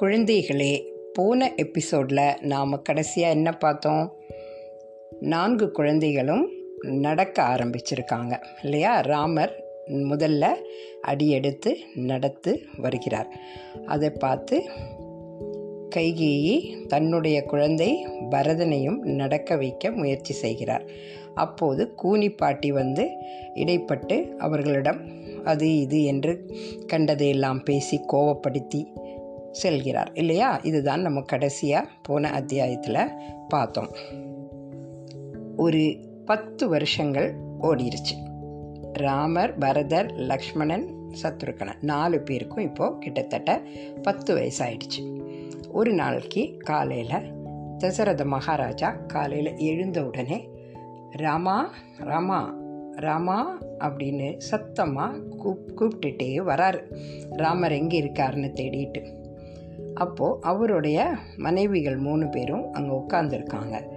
குழந்தைகளே போன எபிசோடில் நாம் கடைசியாக என்ன பார்த்தோம்? நான்கு குழந்தைகளும் நடக்க ஆரம்பிச்சிருக்காங்க இல்லையா? ராமர் முதல்ல அடியெடுத்து நடத்து வருகிறார். அதை பார்த்து கைகேயி தன்னுடைய குழந்தை பரதனையும் நடக்க வைக்க முயற்சி செய்கிறார். அப்போது கூனி பாட்டி வந்து இடைப்பட்டு அவர்களிடம் அது இது என்று கண்டதையெல்லாம் பேசி கோவப்படுத்தி செல்கிறார். இல்லையா? இதுதான் நம்ம கடைசியாக போன அத்தியாயத்தில் பார்த்தோம். ஒரு பத்து வருஷங்கள் ஓடிருச்சு. ராமர் பரதர் லக்ஷ்மணன் சத்ருகனன் நாலு பேருக்கும் இப்போது கிட்டத்தட்ட பத்து வயசாயிடுச்சு. ஒரு நாளைக்கு காலையில் தசரத மகாராஜா காலையில் எழுந்த உடனே ராமா ராமா ராமா அப்படின்னு சத்தமாக கூப் கூப்பிட்டுட்டே வராரு. ராமர் எங்கே இருக்காருன்னு தேடிட்டு. அப்போது அவருடைய மனைவிகள் மூணு பேரும் அங்கே உட்காந்துருக்காங்க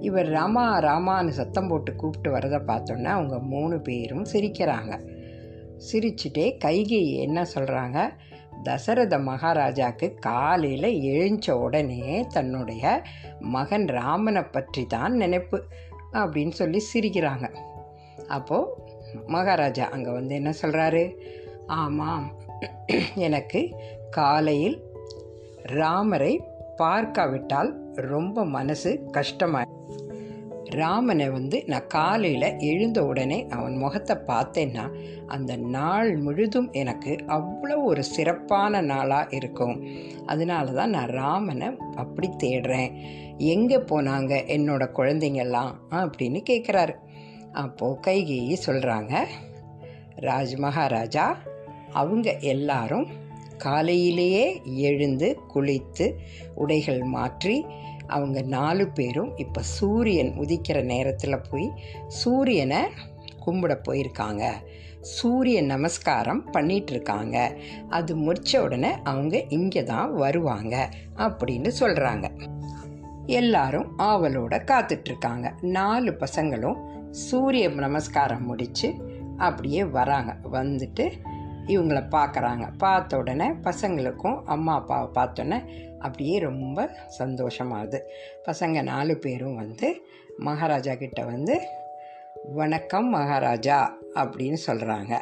இவர் ராமா ராமான்னு சத்தம் போட்டு கூப்பிட்டு வரதை பார்த்தோன்னே அவங்க மூணு பேரும் சிரிக்கிறாங்க. சிரிச்சுட்டே கைகை என்ன சொல்கிறாங்க தசரத மகாராஜாவுக்கு காலையில் எழுந்த உடனே தன்னுடைய மகன் ராமனை பற்றி தான் நினைப்பு அப்படின்னு சொல்லி சிரிக்கிறாங்க. அப்போது மகாராஜா அங்கே வந்து என்ன சொல்கிறாரு ஆமாம் எனக்கு காலையில் ராமரை பார்க்காவிட்டால் ரொம்ப மனசு கஷ்டமாக ராமனை வந்து நான் காலையில் எழுந்த உடனே அவன் முகத்தை பார்த்தேன்னா அந்த நாள் முழுதும் எனக்கு அவ்வளோ ஒரு சிறப்பான நாளாக இருக்கும். அதனால தான் நான் ராமனை அப்படி தேடுறேன். எங்கே போனாங்க என்னோட குழந்தைங்கள்லாம் அப்படின்னு கேட்குறாரு அப்போது கைகேயி சொல்கிறாங்க ராஜ் மகாராஜா அவங்க எல்லாரும் காலையிலேயே எழுந்து குளித்து உடைகள் மாற்றி அவங்க நாலு பேரும் இப்போ சூரியன் உதிக்கிற நேரத்தில் போய் சூரியனை கும்பிட போயிருக்காங்க. சூரிய நமஸ்காரம் பண்ணிகிட்ருக்காங்க அது முடிச்ச உடனே அவங்க இங்கே தான் வருவாங்க அப்படின்னு சொல்கிறாங்க எல்லாரும் ஆவலோட காத்துட்ருக்காங்க நாலு பசங்களும் சூரிய நமஸ்காரம் முடித்து அப்படியே வராங்க. வந்துட்டு இவங்களை பார்க்குறாங்க. பார்த்த உடனே பசங்களுக்கும் அம்மா அப்பாவை பார்த்தோன்னே அப்படியே ரொம்ப சந்தோஷமாகுது. பசங்க நாலு பேரும் வந்து மகாராஜா கிட்ட வந்து வணக்கம் மகாராஜா அப்படின்னு சொல்கிறாங்க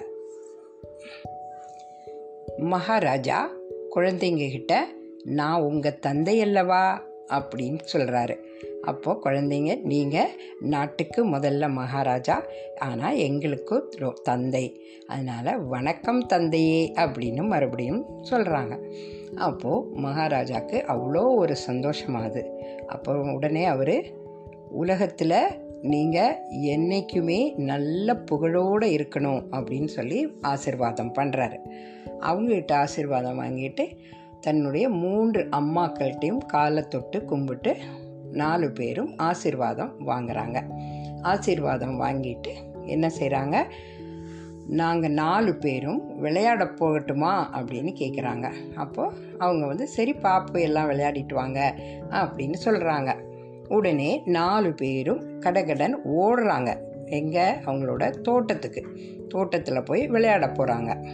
மகாராஜா குழந்தைங்க கிட்ட நான் உங்கள் தந்தை அல்லவா? அப்படின்னு சொல்கிறாரு அப்போது குழந்தைங்க நீங்கள் நாட்டுக்கு முதல்ல மகாராஜா ஆனால் எங்களுக்கு தந்தை. அதனால் வணக்கம் தந்தையே அப்படின்னு மறுபடியும் சொல்கிறாங்க அப்போது மகாராஜாவுக்கு அவ்வளோ ஒரு சந்தோஷமாகுது. அப்போ உடனே அவர் உலகத்தில் நீங்கள் என்றைக்குமே நல்ல புகழோடு இருக்கணும் அப்படின்னு சொல்லி ஆசிர்வாதம் பண்ணுறாரு அவங்ககிட்ட ஆசிர்வாதம் வாங்கிட்டு தன்னுடைய மூன்று அம்மாக்கள்கிட்டையும் காலை தொட்டு கும்பிட்டு நாலு பேரும் ஆசிர்வாதம் வாங்குறாங்க. ஆசிர்வாதம் வாங்கிட்டு என்ன செய்கிறாங்க நாங்கள் நாலு பேரும் விளையாட போகட்டுமா அப்படின்னு கேட்குறாங்க அப்போது அவங்க வந்து சரி பாப்பு எல்லாம் விளையாடிட்டு வாங்க அப்படின்னு சொல்கிறாங்க உடனே நாலு பேரும் கடகடன் ஓடுறாங்க. எங்கே? அவங்களோட தோட்டத்துக்கு. தோட்டத்தில் போய் விளையாட போகிறாங்க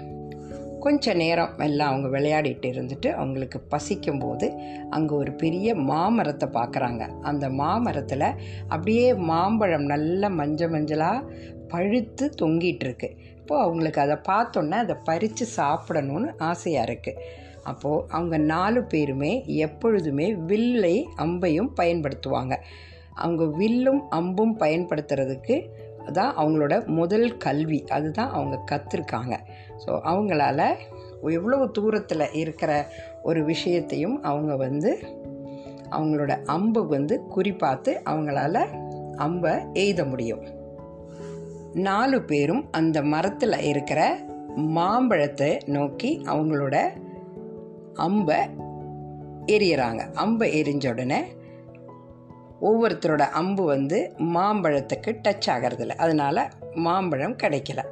கொஞ்ச நேரம் எல்லாம் அவங்க விளையாடிட்டு இருந்துட்டு அவங்களுக்கு பசிக்கும் போது அங்கே ஒரு பெரிய மாமரத்தை பார்க்குறாங்க அந்த மாமரத்தில் அப்படியே மாம்பழம் நல்ல மஞ்சள் மஞ்சளாக பழுத்து தொங்கிட்டு இருக்கு. இப்போது அவங்களுக்கு அதை பார்த்தோன்னே அதை பறித்து சாப்பிடணும்னு ஆசையாக இருக்குது அப்போது அவங்க நாலு பேருமே எப்பொழுதுமே வில்லை அம்பையும் பயன்படுத்துவாங்க. அவங்க வில்லும் அம்பும் பயன்படுத்துறதுக்கு தான் அவங்களோட முதல் கல்வி. அதுதான் அவங்க கற்றுருக்காங்க ஸோ அவங்களால எவ்வளோ தூரத்தில் இருக்கிற ஒரு விஷயத்தையும் அவங்க வந்து அவங்களோட அம்பு வந்து குறிப்பாத்து அவங்களால அம்பை எய்த முடியும். நாலு பேரும் அந்த மரத்தில் இருக்கிற மாம்பழத்தை நோக்கி அவங்களோட அம்பை எரியறாங்க அம்பை எரிஞ்ச உடனே ஒவ்வொருத்தரோட அம்பு வந்து மாம்பழத்துக்கு டச் ஆகிறதில்ல. அதனால் மாம்பழம் கிடைக்கல.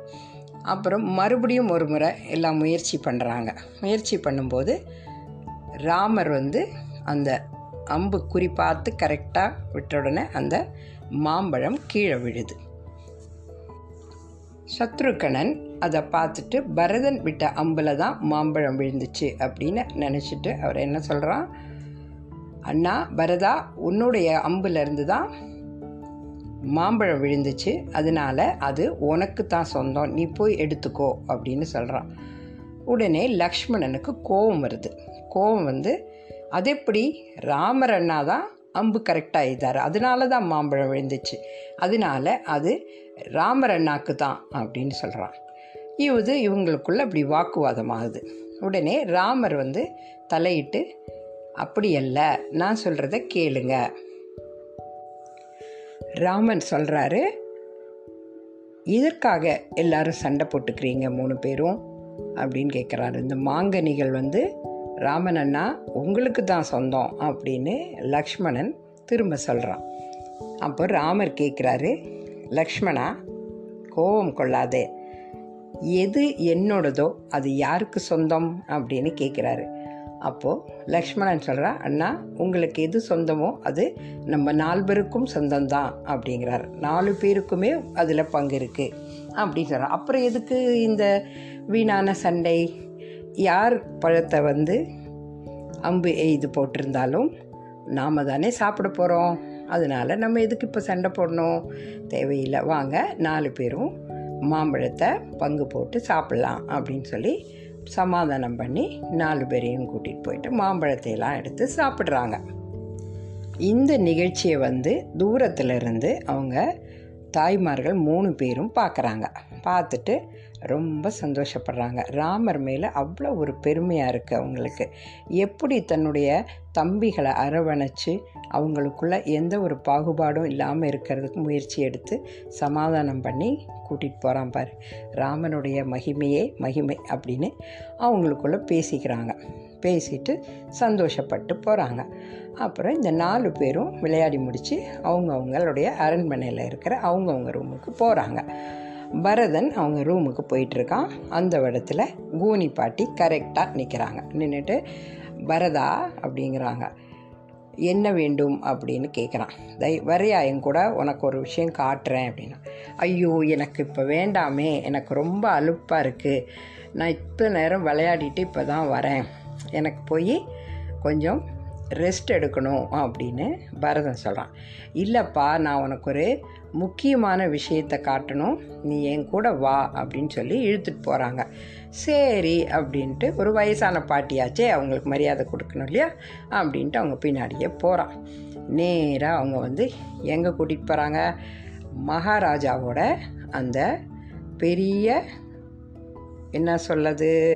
அப்புறம் மறுபடியும் ஒரு முறை எல்லாம் முயற்சி பண்ணுறாங்க முயற்சி பண்ணும்போது ராமர் வந்து அந்த அம்பு குறிப்பாத்து கரெக்டாக விட்ட உடனே அந்த மாம்பழம் கீழே விழுது. சத்ருக்கணன் அதை பார்த்துட்டு பரதன் விட்ட அம்பில் தான் மாம்பழம் விழுந்துச்சு அப்படின்னு நினச்சிட்டு அவர் என்ன சொல்கிறான் அண்ணா பரதா உன்னுடைய அம்புலேருந்து தான் மாம்பழம் விழுந்துச்சு. அதனால அது உனக்கு தான் சொந்தம். நீ போய் எடுத்துக்கோ அப்படின்னு சொல்கிறான் உடனே லக்ஷ்மணனுக்கு கோபம் வருது. கோபம் வந்து அது எப்படி? ராமர் அண்ணா தான் அம்பு கரெக்டாக இதார் அதனால தான் மாம்பழம் விழுந்துச்சு. அதனால அது ராமர் அண்ணாக்கு தான் அப்படின்னு சொல்கிறான் இது இவங்களுக்குள்ள அப்படி வாக்குவாதம் ஆகுது. உடனே ராமர் வந்து தலையிட்டு அப்படி அல்ல நான் சொல்கிறத கேளுங்க. ராமன் சொல்கிறாரு இதற்காக எல்லாரும் சண்டை போட்டுக்கிறீங்க மூணு பேரும் அப்படின்னு கேட்குறாரு இந்த மாங்கனிகள் வந்து ராமன் அண்ணா உங்களுக்கு தான் சொந்தம் அப்படின்னு லக்ஷ்மணன் திரும்ப சொல்கிறான் அப்போ ராமர் கேட்குறாரு லக்ஷ்மணா கோபம் கொள்ளாதே. எது என்னோடதோ அது யாருக்கு சொந்தம்? அப்படின்னு கேட்குறாரு அப்போது லக்ஷ்மணன் சொல்கிறார் அண்ணா உங்களுக்கு எது சொந்தமோ அது நம்ம நால்வருக்கும் சொந்தம்தான் அப்படிங்கிறார். நாலு பேருக்குமே அதில் பங்கு இருக்குது அப்படின்னு சொல்கிறார் அப்புறம் எதுக்கு இந்த வீணான சண்டை? யார் பழத்தை வந்து அம்பு எய்து போட்டிருந்தாலும் நாம் தானே சாப்பிட போகிறோம் அதனால் நம்ம எதுக்கு இப்போ சண்டை போடணும்? தேவையில்லை. வாங்க நாலு பேரும் மாம்பழத்தை பங்கு போட்டு சாப்பிட்லாம் அப்படின்னு சொல்லி சமாதானம் பண்ணி நாலு பேரையும் கூட்டிகிட்டு போயிட்டு மாம்பழத்தையெல்லாம் எடுத்து சாப்பிட்றாங்க. இந்த நிகழ்ச்சியை வந்து தூரத்தில் இருந்து அவங்க தாய்மார்கள் மூணு பேரும் பார்க்குறாங்க. பார்த்துட்டு ரொம்ப சந்தோஷப்படுறாங்க. ராமர் மேலே அவ்வளோ ஒரு பெருமையாக இருக்குது அவங்களுக்கு. எப்படி தன்னுடைய தம்பிகளை அரவணைச்சு அவங்களுக்குள்ள எந்த ஒரு பாகுபாடும் இல்லாமல் இருக்கிறதுக்கு முயற்சி எடுத்து சமாதானம் பண்ணி கூட்டிகிட்டு போகிறான் பாரு. ராமனுடைய மகிமையே மகிமை அப்படின்னு அவங்களுக்குள்ள பேசிக்கிறாங்க. பேசிட்டு சந்தோஷப்பட்டு போகிறாங்க அப்புறம் இந்த நாலு பேரும் விளையாடி முடித்து அவங்க அவங்களுடைய அரண்மனையில் இருக்கிற அவங்கவுங்க ரூமுக்கு போகிறாங்க பரதன் அவங்க ரூமுக்கு போயிட்டுருக்கான் அந்த இடத்துல கூனி பாட்டி கரெக்டாக நிற்கிறாங்க நின்றுட்டு பரதா அப்படிங்கிறாங்க. என்ன வேண்டும் அப்படின்னு கேட்குறான் தை வரையா என் கூட உனக்கு ஒரு விஷயம் காட்டுறேன் அப்படின்னா. ஐயோ எனக்கு இப்போ வேண்டாமே எனக்கு ரொம்ப அலுப்பாக இருக்குது நான் இத்தனை நேரம் விளையாடிட்டு இப்போ தான் வரேன். எனக்கு போய் கொஞ்சம் ரெஸ்ட் எடுக்கணும் அப்படின்னு பரதன் சொல்கிறான் இல்லைப்பா நான் உனக்கு ஒரு முக்கியமான விஷயத்தை காட்டணும். நீ என் கூட வா அப்படின்னு சொல்லி இழுத்துட்டு போகிறாங்க சரி அப்படின்ட்டு ஒரு வயசான பாட்டியாச்சே அவங்களுக்கு மரியாதை கொடுக்கணும் இல்லையா? அப்படின்ட்டு அவங்க பின்னாடியே போகிறான் நேராக அவங்க வந்து எங்கே கூட்டிகிட்டு போகிறாங்க மகாராஜாவோட அந்த பெரிய என்ன சொல்லது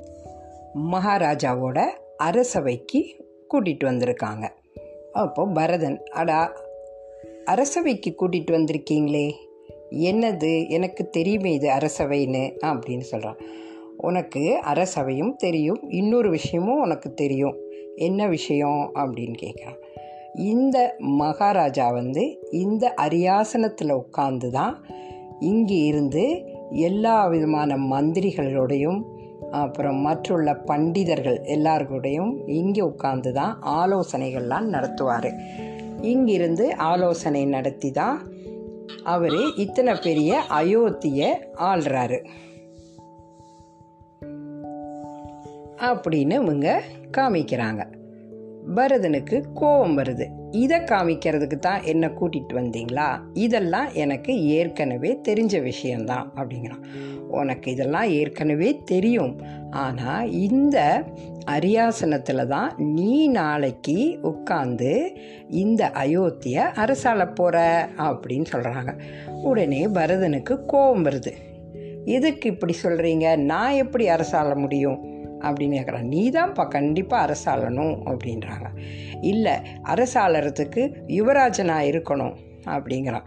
மகாராஜாவோட அரசவைக்கு கூட்டிகிட்டு வந்திருக்காங்க. அப்போது பரதன் அடா அரசவைக்கு கூட்டிகிட்டு வந்திருக்கீங்களே. என்னது? எனக்கு தெரியுமே இது அரசவைன்னு அப்படின்னு சொல்கிறான் உனக்கு அரசவையும் தெரியும் இன்னொரு விஷயமும் உனக்கு தெரியும். என்ன விஷயம்? அப்படின்னு கேட்குறான். இந்த மகாராஜா வந்து இந்த அரியாசனத்தில் உட்கார்ந்து தான் இங்கே இருந்து எல்லா விதமான மந்திரிகளோடையும் அப்புறம் மற்றுள்ள பண்டிதர்கள் எல்லாருக்கூடையும் இங்கே உட்கார்ந்து தான் ஆலோசனைகள்லாம் நடத்துவார். இங்கிருந்து ஆலோசனை நடத்தி தான் அவர் இத்தனை பெரிய அயோத்தியை ஆள்றாரு. அப்படின்னு இவங்க காமிக்கிறாங்க. பரதனுக்கு கோபம் வருது. இதை காமிக்கிறதுக்கு தான் என்னை கூட்டிகிட்டு வந்தீங்களா? இதெல்லாம் எனக்கு ஏற்கனவே தெரிஞ்ச விஷயந்தான் அப்படிங்கிறான். உனக்கு இதெல்லாம் ஏற்கனவே தெரியும். ஆனால் இந்த அரியாசனத்தில் தான் நீ நாளைக்கு உட்காந்து இந்த அயோத்தியை அரசாள போகிற அப்படின்னு சொல்கிறாங்க உடனே பரதனுக்கு கோபம் வருது. எதுக்கு இப்படி சொல்கிறீங்க நான் எப்படி அரசாள முடியும்? அப்படின்னு கேட்குறான் நீ தான்ப்பா கண்டிப்பாக அரசாளணும் அப்படின்றாங்க. இல்லை அரசாளறதுக்கு யுவராஜனாக இருக்கணும் அப்படிங்கிறான்.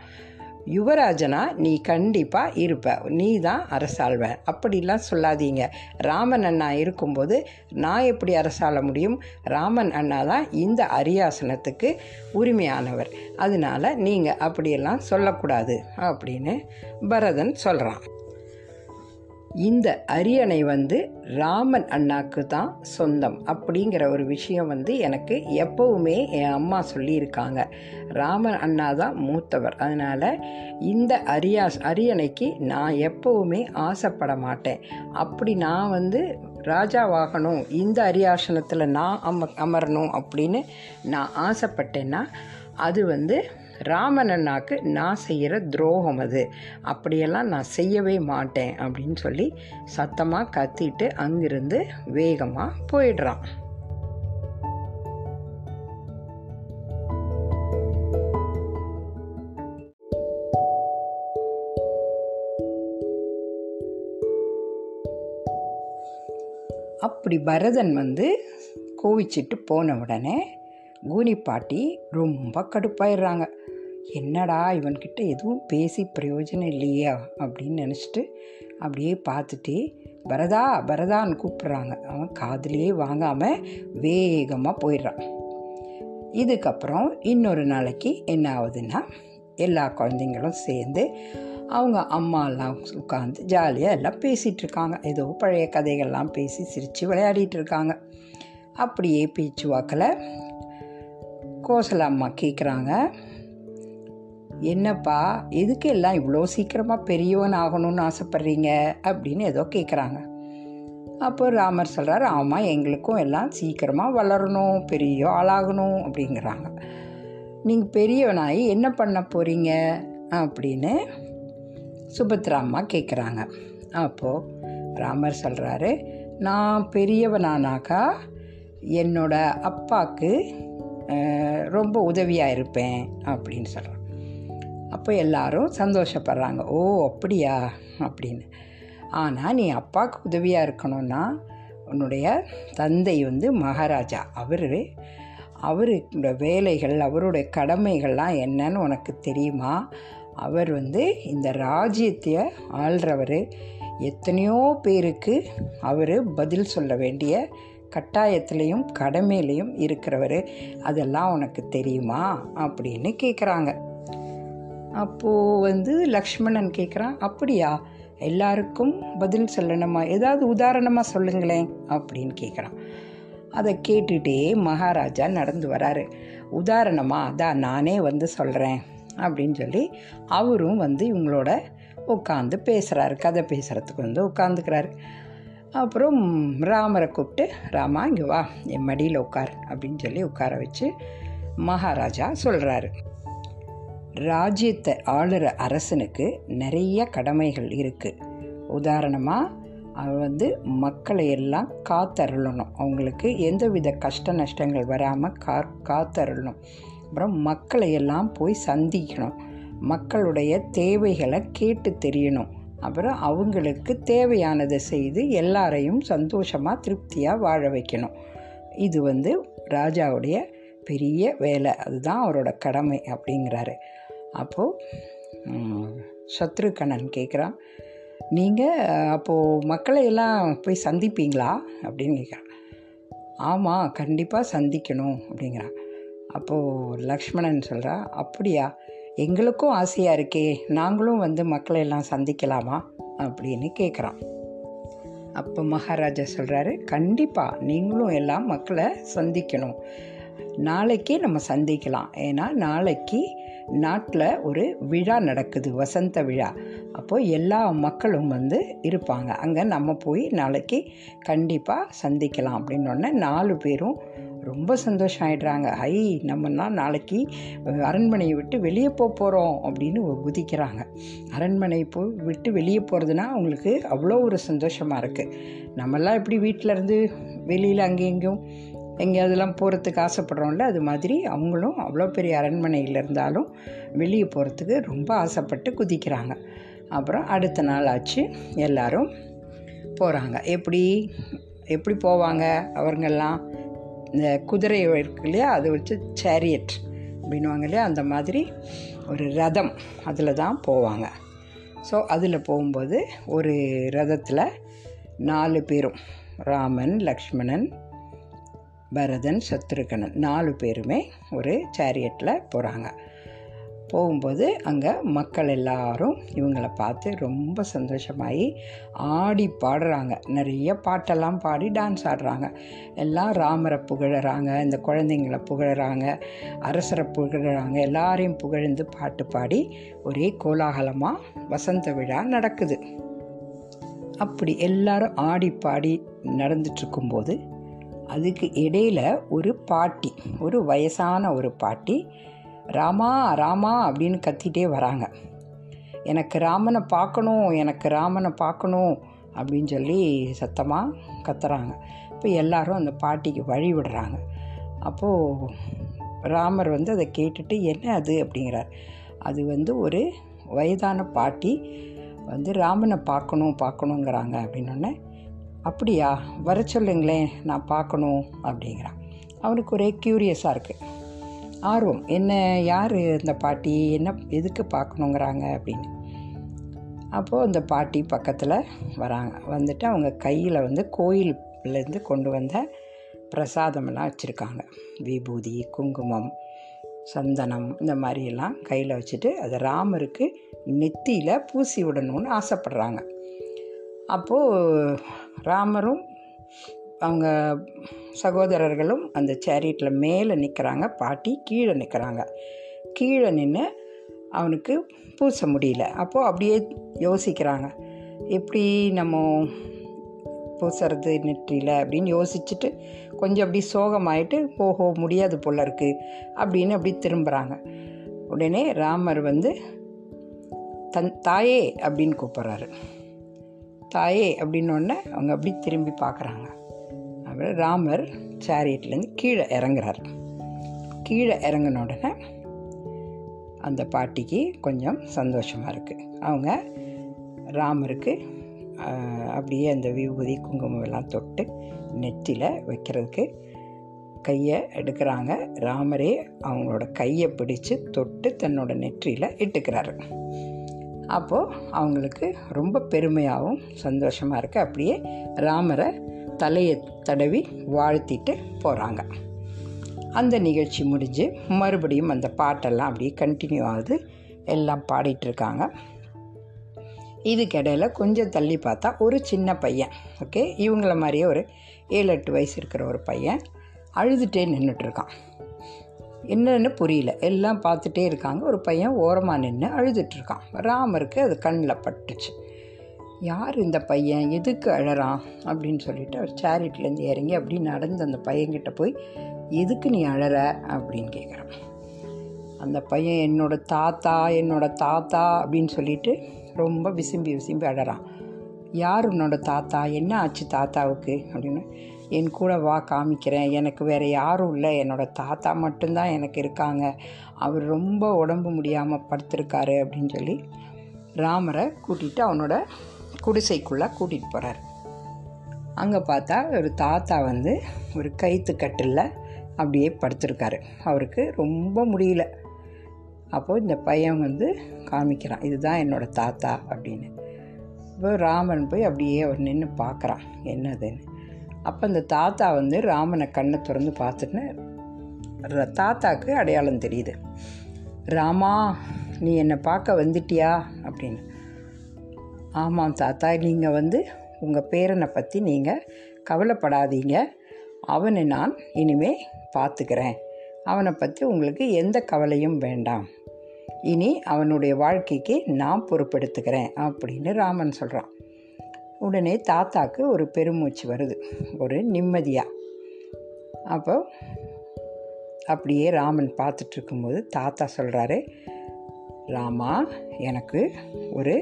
யுவராஜனா நீ கண்டிப்பாக இருப்ப. நீ தான் அரசாள்வ அப்படிலாம் சொல்லாதீங்க. ராமன் அண்ணா இருக்கும்போது நான் எப்படி அரசாள முடியும்? ராமன் அண்ணா தான் இந்த அரியாசனத்துக்கு உரிமையானவர். அதனால் நீங்கள் அப்படியெல்லாம் சொல்லக்கூடாது அப்படின்னு பரதன் சொல்கிறான் இந்த அரியணை வந்து ராமன் அண்ணாக்கு தான் சொந்தம் அப்படிங்கிற ஒரு விஷயம் வந்து எனக்கு எப்பவுமே என் அம்மா சொல்லியிருக்காங்க. ராமன் அண்ணா தான் மூத்தவர். அதனால் இந்த அரியா அரியணைக்கு நான் எப்பவுமே ஆசைப்பட மாட்டேன். அப்படி நான் வந்து ராஜாவாகணும் இந்த அரியாசனத்தில் நான் அம அமரணும் அப்படின்னு நான் ஆசைப்பட்டேன்னா அது வந்து ராமன் அண்ணாக்கு நான் செய்கிற துரோகம் அது. அப்படியெல்லாம் நான் செய்யவே மாட்டேன் அப்படின்னு சொல்லி சத்தமாக கத்திட்டு அங்கிருந்து வேகமாக போயிடுறான். அப்படி பரதன் வந்து கோவிச்சிட்டு போன உடனே கூனி பாட்டி ரொம்ப கடுப்பாயிடுறாங்க. என்னடா இவன்கிட்ட எதுவும் பேசி பிரயோஜனம் இல்லையா அப்படின்னு நினச்சிட்டு அப்படியே பார்த்துட்டு பரதா பரதான்னு கூப்பிட்றாங்க. அவன் காதுலேயே வாங்காமல் வேகமாக போயிடுறான். இதுக்கப்புறம் இன்னொரு நாளைக்கு என்ன ஆகுதுன்னா எல்லா குழந்தைங்களும் சேர்ந்து அவங்க அம்மாலாம் உட்காந்து ஜாலியாக எல்லாம் பேசிகிட்டு இருக்காங்க. ஏதோ பழைய கதைகள்லாம் பேசி சிரித்து விளையாடிட்டு இருக்காங்க. அப்படியே பேச்சு வாக்கில் கோசல அம்மா கேட்குறாங்க என்னப்பா எதுக்கு எல்லாம் இவ்வளோ சீக்கிரமாக பெரியவன் ஆகணும்னு ஆசைப்பட்றீங்க? அப்படின்னு ஏதோ கேட்குறாங்க அப்போ ராமர் சொல்கிறார் ஆமாம் எங்களுக்கும் எல்லாம் சீக்கிரமாக வளரணும் பெரிய ஆளாகணும் அப்படிங்கிறாங்க. நீங்கள் பெரியவனாகி என்ன பண்ண போகிறீங்க அப்படின்னு சுபத்ரா அம்மா கேட்குறாங்க அப்போது ராமர் சொல்கிறாரு நான் பெரியவனானாக்கா என்னோட அப்பாவுக்கு ரொம்ப உதவியாக இருப்பேன் அப்படின்னு சொல்கிறேன் அப்போ எல்லாரும் சந்தோஷப்படுறாங்க. ஓ அப்படியா? அப்படின்னு. ஆனால் நீ அப்பாவுக்கு உதவியாக இருக்கணும்னா உன்னுடைய தந்தை வந்து மகாராஜா. அவர் அவரோட வேலைகள் அவருடைய கடமைகள்லாம் என்னன்னு உனக்கு தெரியுமா? அவர் வந்து இந்த ராஜ்யத்தை ஆள்றவர். எத்தனையோ பேருக்கு அவர் பதில் சொல்ல வேண்டிய கட்டாயத்திலையும் கடமையிலையும் இருக்கிறவர். அதெல்லாம் உனக்கு தெரியுமா? அப்படின்னு கேட்குறாங்க அப்போது வந்து லக்ஷ்மணன் கேட்குறான் அப்படியா? எல்லாருக்கும் பதில் சொல்லணுமா? ஏதாவது உதாரணமாக சொல்லுங்களேன் அப்படின்னு கேட்குறான் அதை கேட்டுகிட்டே மகாராஜா நடந்து வராரு. உதாரணமாக அதான் நானே வந்து சொல்கிறேன் அப்படின்னு சொல்லி அவரும் வந்து இவங்களோட உட்காந்து பேசுகிறாரு கதை பேசுகிறதுக்கு வந்து உட்காந்துக்கிறாரு அப்புறம் ராமரை கூப்பிட்டு ராமா இங்கே வா என் மடியில் உட்கார் அப்படின்னு சொல்லி உட்கார வச்சு மகாராஜா சொல்கிறாரு ராஜ்யத்தை ஆளுற அரசனுக்கு நிறைய கடமைகள் இருக்குது உதாரணமாக அவன் வந்து மக்களை எல்லாம் காத்தருளணும். அவங்களுக்கு எந்தவித கஷ்ட நஷ்டங்கள் வராமல் கா காத்தருளணும். அப்புறம் மக்களை எல்லாம் போய் சந்திக்கணும். மக்களுடைய தேவைகளை கேட்டு தெரியணும். அப்புறம் அவங்களுக்கு தேவையானதை செய்து எல்லாரையும் சந்தோஷமாக திருப்தியாக வாழ வைக்கணும். இது வந்து ராஜாவுடைய பெரிய வேலை. அதுதான் அவரோட கடமை அப்படிங்கிறாரு. அப்போது சத்ருகணன் கேட்குறான் நீங்கள் அப்போது மக்களை எல்லாம் போய் சந்திப்பீங்களா? அப்படின்னு கேட்குறான். ஆமாம் கண்டிப்பாக சந்திக்கணும் அப்படிங்கிறான். அப்போது லக்ஷ்மணன் சொல்கிறா அப்படியா எங்களுக்கும் ஆசையாக இருக்கே நாங்களும் வந்து மக்களை எல்லாம் சந்திக்கலாமா? அப்படின்னு கேட்குறான். அப்போ மகாராஜா சொல்கிறாரு கண்டிப்பாக நீங்களும் எல்லாம் மக்களை சந்திக்கணும். நாளைக்கே நம்ம சந்திக்கலாம். ஏன்னா நாளைக்கு நாட்டில் ஒரு விழா நடக்குது வசந்த விழா. அப்போது எல்லா மக்களும் வந்து இருப்பாங்க. அங்கே நம்ம போய் நாளைக்கு கண்டிப்பாக சந்திக்கலாம் அப்படின்னோடனே நாலு பேரும் ரொம்ப சந்தோஷம் ஆகிடுறாங்க ஐ நம்மலாம் நாளைக்கு அரண்மனையை விட்டு வெளியே போக போகிறோம் அப்படின்னு குதிக்கிறாங்க. அரண்மனை போய் விட்டு வெளியே போகிறதுனா அவங்களுக்கு அவ்வளோ ஒரு சந்தோஷமாக இருக்குது நம்மெல்லாம் எப்படி வீட்டிலேருந்து வெளியில் அங்கேயும் இங்கேயும் எங்கேயாவதுலாம் போகிறதுக்கு ஆசைப்படுறோம்ல அது மாதிரி அவங்களும் அவ்வளோ பெரிய அரண்மனையில் இருந்தாலும் வெளியே போகிறதுக்கு ரொம்ப ஆசைப்பட்டு குதிக்கிறாங்க. அப்புறம் அடுத்த நாள் ஆச்சு எல்லோரும் போகிறாங்க எப்படி? எப்படி போவாங்க அவங்கெல்லாம் இந்த குதிரை இருக்கு இல்லையா அதை வச்சு சேரியட் அப்படின்வாங்க இல்லையா அந்த மாதிரி ஒரு ரதம் அதில் தான் போவாங்க. ஸோ அதில் போகும்போது ஒரு ரதத்தில் நாலு பேரும் ராமன் லக்ஷ்மணன் பரதன் சத்ருகனன் நாலு பேருமே ஒரு சேரியட்டில் போகிறாங்க போகும்போது அங்கே மக்கள் எல்லாரும் இவங்களை பார்த்து ரொம்ப சந்தோஷமாகி ஆடி பாடுறாங்க. நிறைய பாட்டெல்லாம் பாடி டான்ஸ் ஆடுறாங்க. எல்லாம் ராமரை புகழறாங்க இந்த குழந்தைங்களை புகழறாங்க அரசரை புகழறாங்க எல்லாரையும் புகழ்ந்து பாட்டு பாடி ஒரே கோலாகலமாக வசந்த விழா நடக்குது. அப்படி எல்லாரும் ஆடி பாடி நடந்துட்டுருக்கும்போது அதுக்கு இடையில் ஒரு பாட்டி ஒரு வயசான ஒரு பாட்டி ராமா ராமா அப்படின்னு கத்திட்டே வராங்க. எனக்கு ராமனை பார்க்கணும் எனக்கு ராமனை பார்க்கணும் அப்படின்னு சொல்லி சத்தமாக கத்துறாங்க. இப்போ எல்லாரும் அந்த பாட்டிக்கு வழி விடுறாங்க. அப்போது ராமர் வந்து அதை கேட்டுட்டு என்ன அது? அப்படிங்கிறார். அது வந்து ஒரு வயதான பாட்டி வந்து ராமனை பார்க்கணும் பார்க்கணுங்கிறாங்க அப்படின்னோடனே அப்படியா? வர சொல்லுங்களேன் நான் பார்க்கணும் அப்படிங்கிறான். அவனுக்கு ஒரே க்யூரியஸாக இருக்குது ஆர்வம் என்ன யார் இந்த பாட்டி? என்ன எதுக்கு பார்க்கணுங்கிறாங்க அப்படின்னு. அப்போது அந்த பாட்டி பக்கத்தில் வராங்க. வந்துட்டு அவங்க கையில் வந்து கோயிலேருந்து கொண்டு வந்த பிரசாதமெல்லாம் வச்சுருக்காங்க. விபூதி குங்குமம் சந்தனம் இந்த மாதிரியெல்லாம் கையில் வச்சுட்டு அதை ராமருக்கு நெத்தியில் பூசி விடணும்னு ஆசைப்படுறாங்க. அப்போது ராமரும் அவங்க சகோதரர்களும் அந்த சேரியட்டில் மேலே நிற்கிறாங்க பாட்டி கீழே நிற்கிறாங்க கீழே நின்று அவனுக்கு பூச முடியல. அப்போது அப்படியே யோசிக்கிறாங்க. எப்படி நம்ம பூசுறது நெற்றியில் அப்படின்னு யோசிச்சுட்டு கொஞ்சம் அப்படி சோகமாயிட்டு ஓஹோ முடியாது போல இருக்குது அப்படின்னு அப்படி திரும்புகிறாங்க உடனே ராமர் வந்து தன் தாயே அப்படின்னு கூப்பிட்றாரு. தாயே அப்படின்னோடனே அவங்க அப்படி திரும்பி பார்க்குறாங்க. அப்புறம் ராமர் சேரியட்லேருந்து கீழே இறங்குறார். கீழே இறங்கின உடனே அந்த பாட்டிக்கு கொஞ்சம் சந்தோஷமாக இருக்குது அவங்க ராமருக்கு அப்படியே அந்த விபூதி குங்குமம் எல்லாம் தொட்டு நெற்றியில் வைக்கிறதுக்கு கையை எடுக்கிறாங்க. ராமரே அவங்களோட கையை பிடிச்சு தொட்டு தன்னோட நெற்றியில் இட்டுக்கிறாரு. அப்போது அவங்களுக்கு ரொம்ப பெருமையாகவும் சந்தோஷமாக இருக்குது அப்படியே ராமரை தலையை தடவி வாழ்த்திட்டு போகிறாங்க அந்த நிகழ்ச்சி முடிஞ்சு மறுபடியும் அந்த பாட்டெல்லாம் அப்படியே கண்டினியூ ஆகுது. எல்லாம் பாடிட்டுருக்காங்க இதுக்கிடையில் கொஞ்சம் தள்ளி பார்த்தா ஒரு சின்ன பையன். ஓகே இவங்கள மாதிரியே ஒரு ஏழு எட்டு வயசு இருக்கிற ஒரு பையன் அழுதுகிட்டே நின்றுட்டுருக்கான் என்னன்னு புரியல. எல்லாம் பார்த்துட்டே இருக்காங்க. ஒரு பையன் ஓரமாக நின்று அழுதுட்டுருக்கான். ராமருக்கு அது கண்ணில் பட்டுச்சு. யார் இந்த பையன்? எதுக்கு அழறான்? அப்படின்னு சொல்லிட்டு அவர் சேரிட்டிலேருந்து இறங்கி அப்படி நடந்து அந்த பையன்கிட்ட போய் எதுக்கு நீ அழற? அப்படின்னு கேட்குறான் அந்த பையன் என்னோட தாத்தா என்னோட தாத்தா அப்படின்னு சொல்லிட்டு ரொம்ப விசும்பி விசும்பி அழறான். யார் உன்னோட தாத்தா? என்ன ஆச்சு தாத்தாவுக்கு? அப்படின்னு. என் கூட வா காமிக்கிறேன். எனக்கு வேறு யாரும் இல்லை. என்னோடய தாத்தா மட்டும்தான் எனக்கு இருக்காங்க. அவர் ரொம்ப உடம்பு முடியாமல் படுத்திருக்காரு அப்படின்னு சொல்லி ராமரை கூட்டிகிட்டு அவனோட குடிசைக்குள்ளே கூட்டிகிட்டு போகிறார் அங்கே பார்த்தா ஒரு தாத்தா வந்து ஒரு கைத்து கட்டில் அப்படியே படுத்திருக்காரு. அவருக்கு ரொம்ப முடியல. அப்போது இந்த பையன் வந்து காமிக்கிறான் இதுதான் என்னோடய தாத்தா அப்படின்னு. இப்போ ராமன் போய் அப்படியே அவர் நின்று பார்க்குறான் என்னதுன்னு? அப்போ அந்த தாத்தா வந்து ராமனை கண்ணை திறந்து பார்த்துட்டு தாத்தாக்கு அடையாளம் தெரியுது. ராமா நீ என்னை பார்க்க வந்துட்டியா? அப்படின்னு. ஆமாம் தாத்தா நீங்கள் வந்து உங்கள் பேரனை பற்றி நீங்கள் கவலைப்படாதீங்க. அவனை நான் இனிமே பார்த்துக்கிறேன். அவனை பற்றி உங்களுக்கு எந்த கவலையும் வேண்டாம். இனி அவனுடைய வாழ்க்கைக்கு நான் பொறுப்பெடுத்துக்கிறேன் அப்படின்னு ராமன் சொல்கிறான் உடனே தாத்தாக்கு ஒரு பெருமூச்சு வருது. ஒரு நிம்மதியாக அப்போ அப்படியே ராமன் பார்த்துட்டு இருக்கும்போது தாத்தா சொல்கிறாரு ராமா எனக்கு ஒரு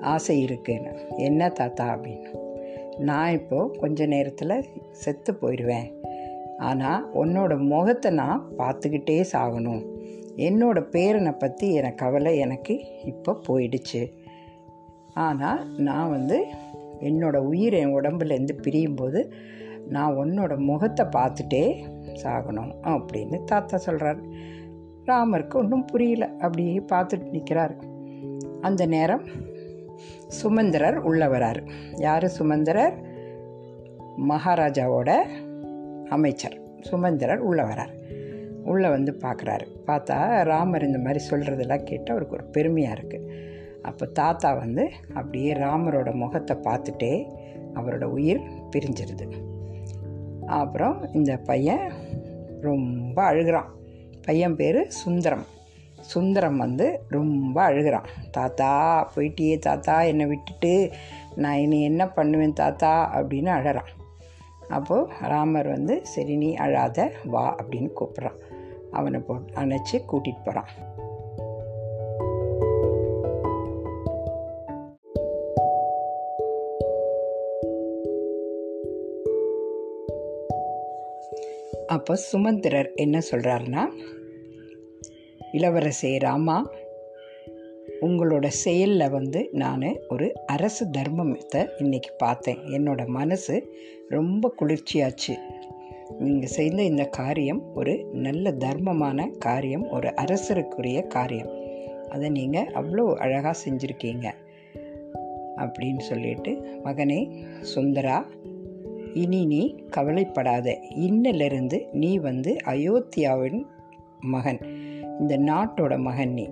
ஆசை இருக்குன்னு. என்ன தாத்தா அப்படின்னு. நான் இப்போது கொஞ்ச நேரத்தில் செத்து போயிடுவேன். ஆனால் உன்னோட முகத்தை நான் பார்த்துக்கிட்டே சாகணும். என்னோடய பேரனை பற்றி எனக்கு கவலை எனக்கு இப்போ போயிடுச்சு. ஆனால் நான் வந்து என்னோடய உயிர் என் உடம்புலேருந்து பிரியும்போது நான் உன்னோட முகத்தை பார்த்துட்டே சாகணும் அப்படின்னு தாத்தா சொல்கிறார் ராமருக்கு ஒன்றும் புரியல. அப்படியே பார்த்துட்டு நிற்கிறார் அந்த நேரம் சுமந்திரர் உள்ள வரார். யார் சுமந்திரர்? மகாராஜாவோட அமைச்சர். சுமந்திரர் உள்ள வரார். உள்ளே வந்து பார்க்குறாரு. பார்த்தா ராமர் இந்த மாதிரி சொல்கிறதெல்லாம் கேட்டு அவருக்கு ஒரு பெருமையாக இருக்குது அப்போ தாத்தா வந்து அப்படியே ராமரோட முகத்தை பார்த்துட்டே அவரோட உயிர் பிரிஞ்சிருது. அப்புறம் இந்த பையன் ரொம்ப அழுகிறான். பையன் பேர் சுந்தரம். சுந்தரம் வந்து ரொம்ப அழுகிறான். தாத்தா போயிட்டியே தாத்தா என்னை விட்டுட்டு. நான் இனி என்ன பண்ணுவேன் தாத்தா? அப்படின்னு அழறான். அப்போது ராமர் வந்து சரி நீ அழாத வா அப்படின்னு கூப்பிட்றான். அவனை போ அணைச்சி கூட்டிகிட்டு போகிறான் அப்போ சுமந்திரர் என்ன சொல்கிறாருன்னா இளவரசே ராமா உங்களோட செயலில் வந்து நான் ஒரு அரசு தர்மத்தை இன்றைக்கி பார்த்தேன். என்னோட மனசு ரொம்ப குளிர்ச்சியாச்சு. நீங்கள் செய்த இந்த காரியம் ஒரு நல்ல தர்மமான காரியம் ஒரு அரசருக்குரிய காரியம். அதை நீங்கள் அவ்வளோ அழகாக செஞ்சுருக்கீங்க. அப்படின்னு சொல்லிட்டு மகனே சுந்தரா இனி நீ கவலைப்படாத. இன்னிலிருந்து நீ வந்து அயோத்தியாவின் மகன். இந்த நாட்டோட மகன் நீ.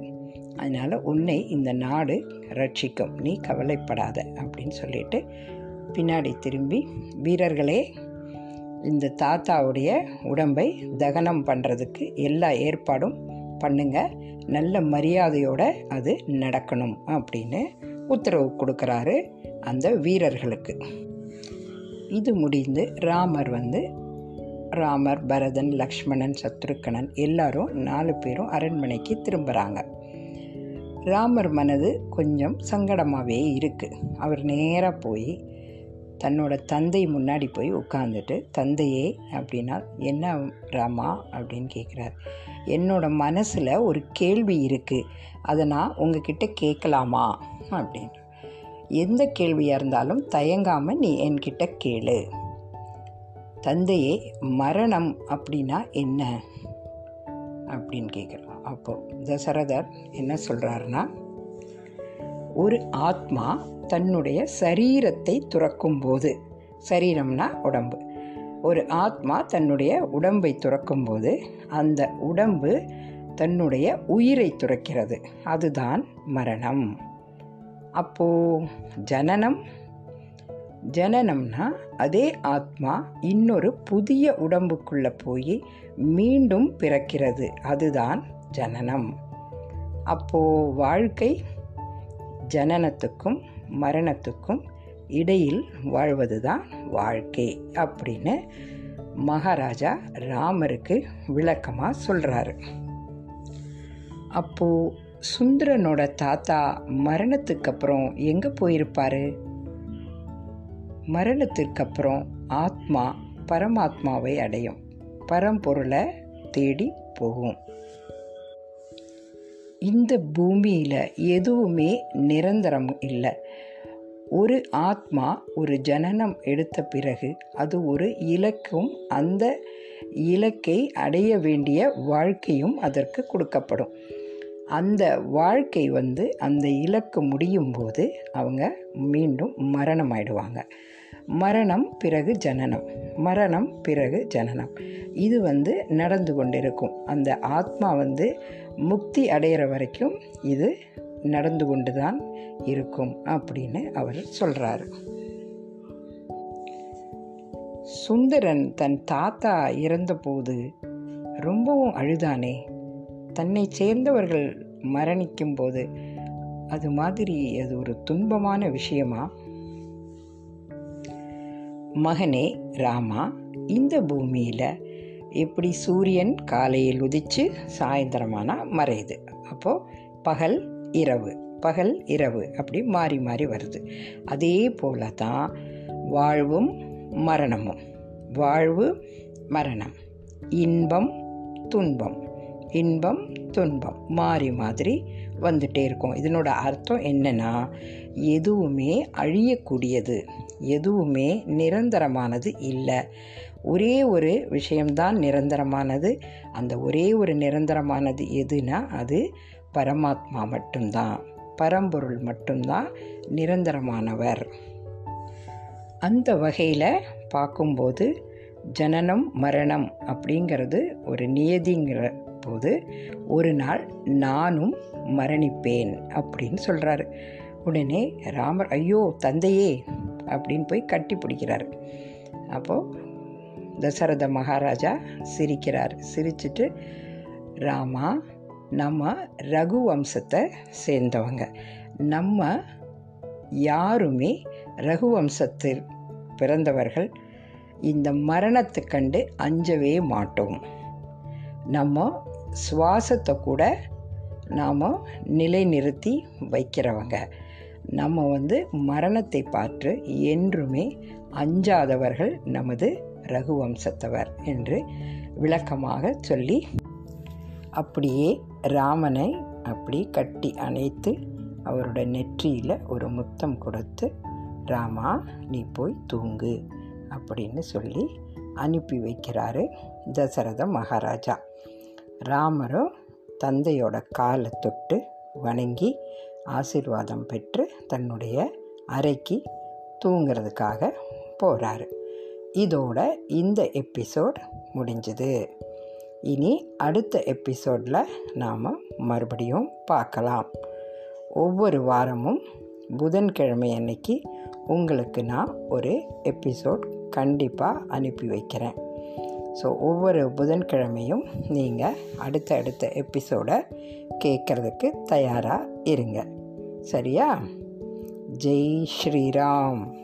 அதனால் உன்னை இந்த நாடு ரட்சிக்கும். நீ கவலைப்படாத அப்படின்னு சொல்லிட்டு பின்னாடி திரும்பி வீரர்களே இந்த தாத்தாவுடைய உடம்பை தகனம் பண்ணுறதுக்கு எல்லா ஏற்பாடும் பண்ணுங்க. நல்ல மரியாதையோடு அது நடக்கணும். அப்படின்னு உத்தரவு கொடுக்குறாரு அந்த வீரர்களுக்கு. இது முடிந்து ராமர் வந்து ராமர் பரதன் லக்ஷ்மணன் சத்ருக்கணன் எல்லாரும் நாலு பேரும் அரண்மனைக்கு திரும்புகிறாங்க ராமர் மனது கொஞ்சம் சங்கடமாகவே இருக்குது அவர் நேராக போய் தன்னோட தந்தை முன்னாடி போய் உட்காந்துட்டு தந்தையே அப்படின்னா என்ன ராமா? அப்படின்னு கேட்குறார் என்னோட மனசில் ஒரு கேள்வி இருக்குது அதை நான் உங்ககிட்ட கேட்கலாமா அப்படின்னு. எந்த கேள்வியாக இருந்தாலும் தயங்காமல் நீ என்கிட்ட கேளு. தந்தையே மரணம் அப்படின்னா என்ன? அப்படின்னு கேட்குறோம் அப்போது தசரதர் என்ன சொல்கிறாருன்னா ஒரு ஆத்மா தன்னுடைய சரீரத்தை துறக்கும் போது சரீரம்னா உடம்பு. ஒரு ஆத்மா தன்னுடைய உடம்பை துறக்கும்போது அந்த உடம்பு தன்னுடைய உயிரை துறக்கிறது. அதுதான் மரணம். அப்போது ஜனனம் ஜனனம்னா அதே ஆத்மா இன்னொரு புதிய உடம்புக்குள்ளே போய் மீண்டும் பிறக்கிறது. அதுதான் ஜனனம். அப்போது வாழ்க்கை ஜனனத்துக்கும் மரணத்துக்கும் இடையில் வாழ்வது தான் வாழ்க்கை அப்படின்னு மகாராஜா ராமருக்கு விளக்கமாக சொல்கிறாரு அப்போது சுந்தரனோட தாத்தா மரணத்துக்கு அப்புறம் எங்கே போயிருப்பாரு? மரணத்திற்கு அப்புறம் ஆத்மா பரமாத்மாவை அடையும். பரம்பொருளை தேடி போகும். இந்த பூமியில் எதுவுமே நிரந்தரம் இல்லை. ஒரு ஆத்மா ஒரு ஜனனம் எடுத்த பிறகு அது ஒரு இலக்கும் அந்த இலக்கை அடைய வேண்டிய வாழ்க்கையும் அதற்கு கொடுக்கப்படும். அந்த வாழ்க்கை வந்து அந்த இலக்கு முடியும் போது அவங்க மீண்டும் மரணம் ஆயிடுவாங்க மரணம் பிறகு ஜனனம். மரணம் பிறகு ஜனனம். இது வந்து நடந்து கொண்டிருக்கும். அந்த ஆத்மா வந்து முக்தி அடையிற வரைக்கும் இது நடந்து கொண்டு தான் இருக்கும் அப்படின்னு அவர் சொல்கிறாரு சுந்தரன் தன் தாத்தா இறந்தபோது ரொம்பவும் அழுதானே? தன்னை சேர்ந்தவர்கள் மரணிக்கும் போது அது மாதிரி அது ஒரு துன்பமான விஷயமா? மகனே ராமா இந்த பூமியில் எப்படி சூரியன் காலையில் உதித்து சாயந்தரமானால் மறையுது? அப்போது பகல் இரவு பகல் இரவு அப்படி மாறி மாறி வருது. அதே போல தான் வாழ்வும் மரணமும். வாழ்வு மரணம். இன்பம் துன்பம். இன்பம் துன்பம் மாறி மாதிரி வந்துட்டே இருக்கும். இதனோட அர்த்தம் என்னென்னா எதுவுமே அழியக்கூடியது எதுவுமே நிரந்தரமானது இல்லை. ஒரே ஒரு விஷயம்தான் நிரந்தரமானது. அந்த ஒரே ஒரு நிரந்தரமானது எதுனா அது பரமாத்மா மட்டும்தான். பரம்பொருள் மட்டும்தான் நிரந்தரமானவர். அந்த வகையில் பார்க்கும்போது ஜனனம் மரணம் அப்படிங்கிறது ஒரு நியதிங்கிற போது ஒரு நாள் நானும் மரணிப்பேன் அப்படின்னு சொல்கிறாரு உடனே ராமர் ஐயோ தந்தையே அப்படின்னு போய் கட்டி பிடிக்கிறாரு. அப்போது தசரத மகாராஜா சிரிக்கிறார். சிரிச்சிட்டு ராமா நம்ம ரகு வம்சத்தை சேர்ந்தவங்க. நம்ம யாருமே ரகு வம்சத்தில் பிறந்தவர்கள் இந்த மரணத்தை கண்டு அஞ்சவே மாட்டோம். நம்ம சுவாசத்தை கூட நாம் நிலைநிறுத்தி வைக்கிறவங்க. நம்ம வந்து மரணத்தை பார்த்து என்றுமே அஞ்சாதவர்கள் நமது ரகுவம்சத்தவர் என்று விளக்கமாக சொல்லி அப்படியே ராமனை அப்படி கட்டி அணைத்து அவரோட நெற்றியில் ஒரு முத்தம் கொடுத்து ராமா நீ போய் தூங்கு அப்படின்னு சொல்லி அனுப்பி வைக்கிறாரு தசரத மகாராஜா. ராமரும் தந்தையோட காலை தொட்டு வணங்கி ஆசீர்வாதம் பெற்று தன்னுடைய அறைக்கு தூங்கிறதுக்காக போகிறாரு இதோட இந்த எபிசோட் முடிஞ்சுது. இனி அடுத்த எபிசோடில் நாம் மறுபடியும் பார்க்கலாம். ஒவ்வொரு வாரமும் புதன்கிழமை அன்னைக்கு உங்களுக்கு நான் ஒரு எபிசோட் கண்டிப்பாக அனுப்பி வைக்கிறேன். ஸோ ஒவ்வொரு புதன்கிழமையும் நீங்கள் அடுத்த அடுத்த எபிசோடை கேட்குறதுக்கு தயாராக இருங்க. சரியா? ஜெய் ஸ்ரீராம்.